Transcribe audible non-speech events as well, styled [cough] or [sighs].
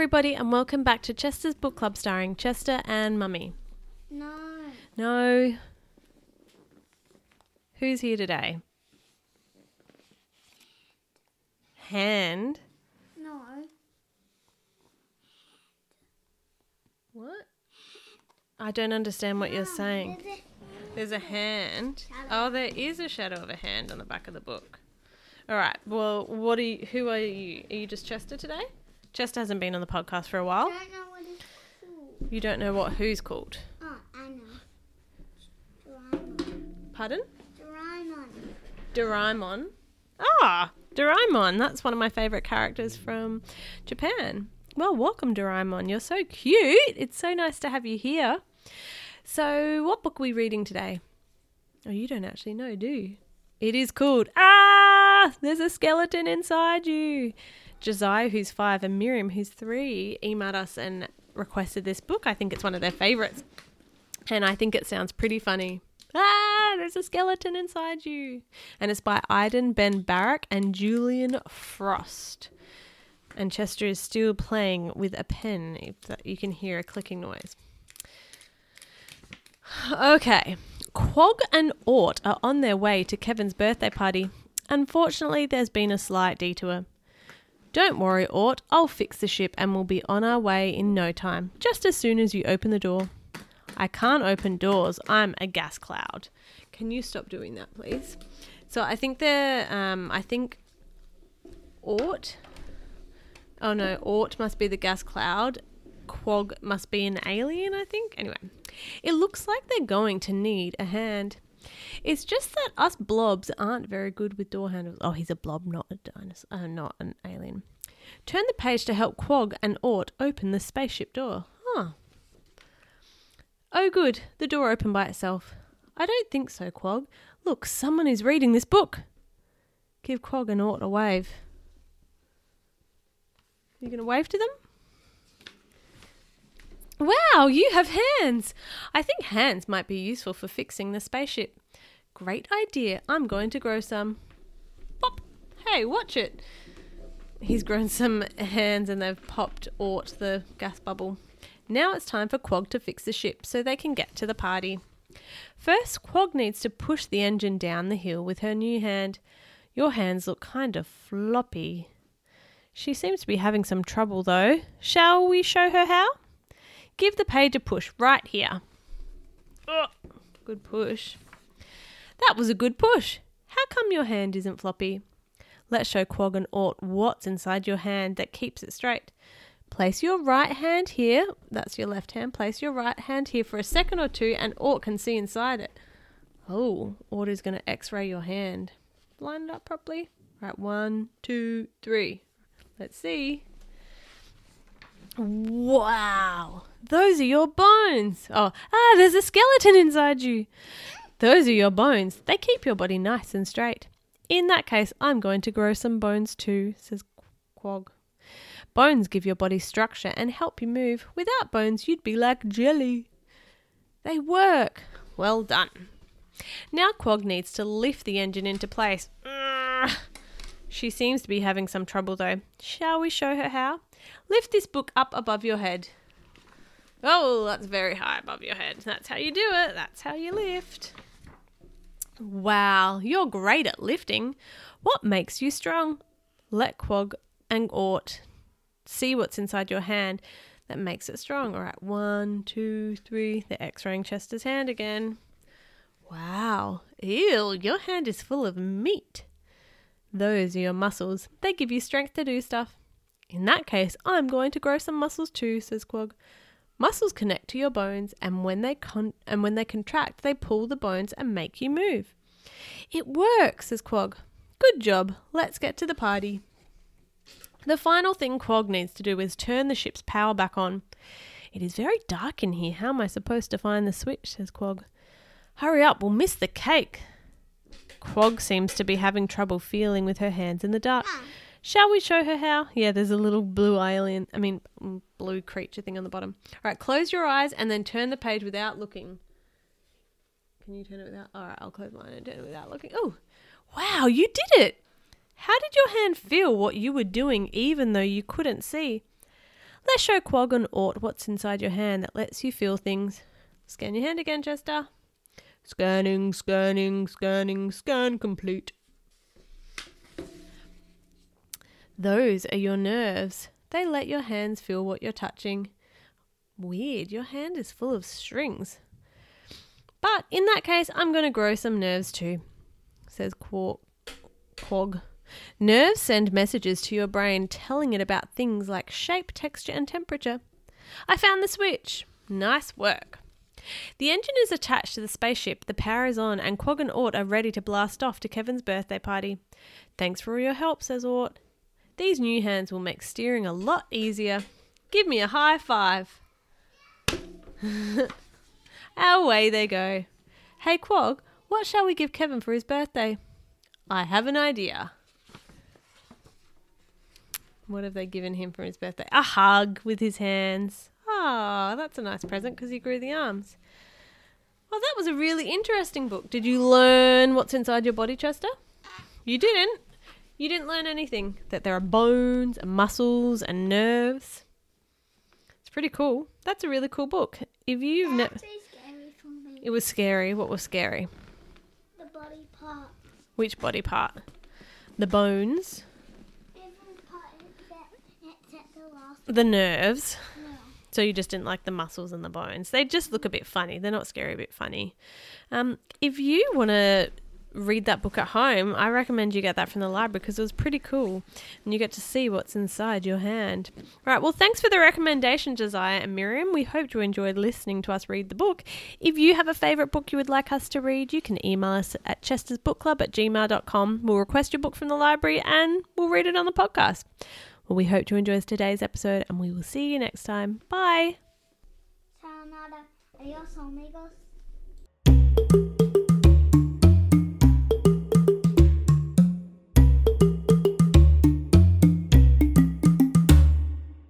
everybody, and welcome back to Chester's Book Club starring Chester and Mummy. No. No. Who's here today? Hand. No. What? I don't understand what you're saying. There's a hand. Shadow. Oh, there is a shadow of a hand on the back of the book. All right. Well, what are you? Who are you? Are you just Chester today? Chester hasn't been on the podcast for a while. don't know what it's called. You don't know what who's called. Oh, I know. Doraemon. Pardon? Doraemon. Doraemon. Ah, Doraemon. That's one of my favorite characters from Japan. Well, welcome, Doraemon. You're so cute. It's so nice to have you here. So, what book are we reading today? Oh, you don't actually know, do you? It is called Ah, there's a skeleton inside you. Josiah, who's five, and Miriam, who's three, emailed us and requested this book. I think it's one of their favorites. And I think it sounds pretty funny. Ah, there's a skeleton inside you. And it's by Idan Ben-Barak and Julian Frost. And Chester is still playing with a pen, if that you can hear a clicking noise. [sighs] Okay. Quog and Ort are on their way to Kevin's birthday party. Unfortunately, there's been a slight detour. Don't worry, Ort. I'll fix the ship and we'll be on our way in no time, just as soon as you open the door. I can't open doors. I'm a gas cloud. Can you stop doing that, please? So I think the um, I think Ort. Oh no, Ort must be the gas cloud. Quog must be an alien, I think. Anyway, it looks like they're going to need a hand. It's just that us blobs aren't very good with door handles. Oh, he's a blob, not a dinosaur, uh, not an alien. Turn the page to help Quog and Ort open the spaceship door. Huh. Oh, good. The door opened by itself. I don't think so, Quog. Look, someone is reading this book. Give Quog and Ort a wave. You going to wave to them? Wow, you have hands! I think hands might be useful for fixing the spaceship. Great idea. I'm going to grow some. Pop! Hey, watch it! He's grown [laughs] some hands and they've popped Ort the gas bubble. Now it's time for Quog to fix the ship so they can get to the party. First, Quog needs to push the engine down the hill with her new hand. Your hands look kind of floppy. She seems to be having some trouble though. Shall we show her how? Give the page a push right here. Good push. That was a good push. How come your hand isn't floppy? Let's show Quog and Ort what's inside your hand that keeps it straight. Place your right hand here. That's your left hand. Place your right hand here for a second or two, and Ort can see inside it. Oh, Ort is going to x ray your hand. Line it up properly. Right, one, two, three. Let's see. Wow, those are your bones. Oh, ah, there's a skeleton inside you. Those are your bones. They keep your body nice and straight. In that case, I'm going to grow some bones too, says Quog. Bones give your body structure and help you move. Without bones, you'd be like jelly. They work. Well done. Now Quog needs to lift the engine into place. She seems to be having some trouble though. Shall we show her how? Lift this book up above your head. Oh, that's very high above your head. That's how you do it. That's how you lift. Wow, you're great at lifting. What makes you strong? Let Quog and Ort see what's inside your hand that makes it strong. All right, one, two, three. They're x-raying Chester's hand again. Wow, ew, your hand is full of meat. Those are your muscles. They give you strength to do stuff. In that case, I'm going to grow some muscles too, says Quog. Muscles connect to your bones, and when they con- and when they contract, they pull the bones and make you move. It works, says Quog. Good job. Let's get to the party. The final thing Quog needs to do is turn the ship's power back on. It is very dark in here. How am I supposed to find the switch? says Quog. Hurry up, we'll miss the cake. Quog seems to be having trouble feeling with her hands in the dark. Shall we show her how? Yeah, there's a little blue alien, I mean, mm, blue creature thing on the bottom. All right, close your eyes and then turn the page without looking. Can you turn it without? All right, I'll close mine and turn it without looking. Oh, wow, you did it! How did your hand feel what you were doing even though you couldn't see? Let's show Quog and Ort what's inside your hand that lets you feel things. Scan your hand again, Chester. Scanning, scanning, scanning, scan complete. Those are your nerves. They let your hands feel what you're touching. Weird, your hand is full of strings. But in that case, I'm going to grow some nerves too, says Quog. Quog. Nerves send messages to your brain telling it about things like shape, texture, and temperature. I found the switch. Nice work. The engine is attached to the spaceship, the power is on, and Quog and Ort are ready to blast off to Kevin's birthday party. Thanks for all your help, says Ort. These new hands will make steering a lot easier. Give me a high five. [laughs] Away they go. Hey Quog, what shall we give Kevin for his birthday? I have an idea. What have they given him for his birthday? A hug with his hands. Ah, that's a nice present because he grew the arms. Well, that was a really interesting book. Did you learn what's inside your body, Chester? You didn't. You didn't learn anything. That there are bones and muscles and nerves. It's pretty cool. That's a really cool book. If you've never, it was scary. What was scary? The body part. Which body part? The bones, Every part except, except the the nerves. one. So you just didn't like the muscles and the bones. They just look a bit funny. They're not scary, a bit funny. Um, if you want to read that book at home, I recommend you get that from the library because it was pretty cool, and you get to see what's inside your hand. Right. Well, thanks for the recommendation, Josiah and Miriam. We hope you enjoyed listening to us read the book. If you have a favourite book you would like us to read, you can email us at chestersbookclub at gmail.com. We'll request your book from the library and we'll read it on the podcast. Well, we hope you enjoyed today's episode and we will see you next time. Bye. Sayonara. Adios, amigos.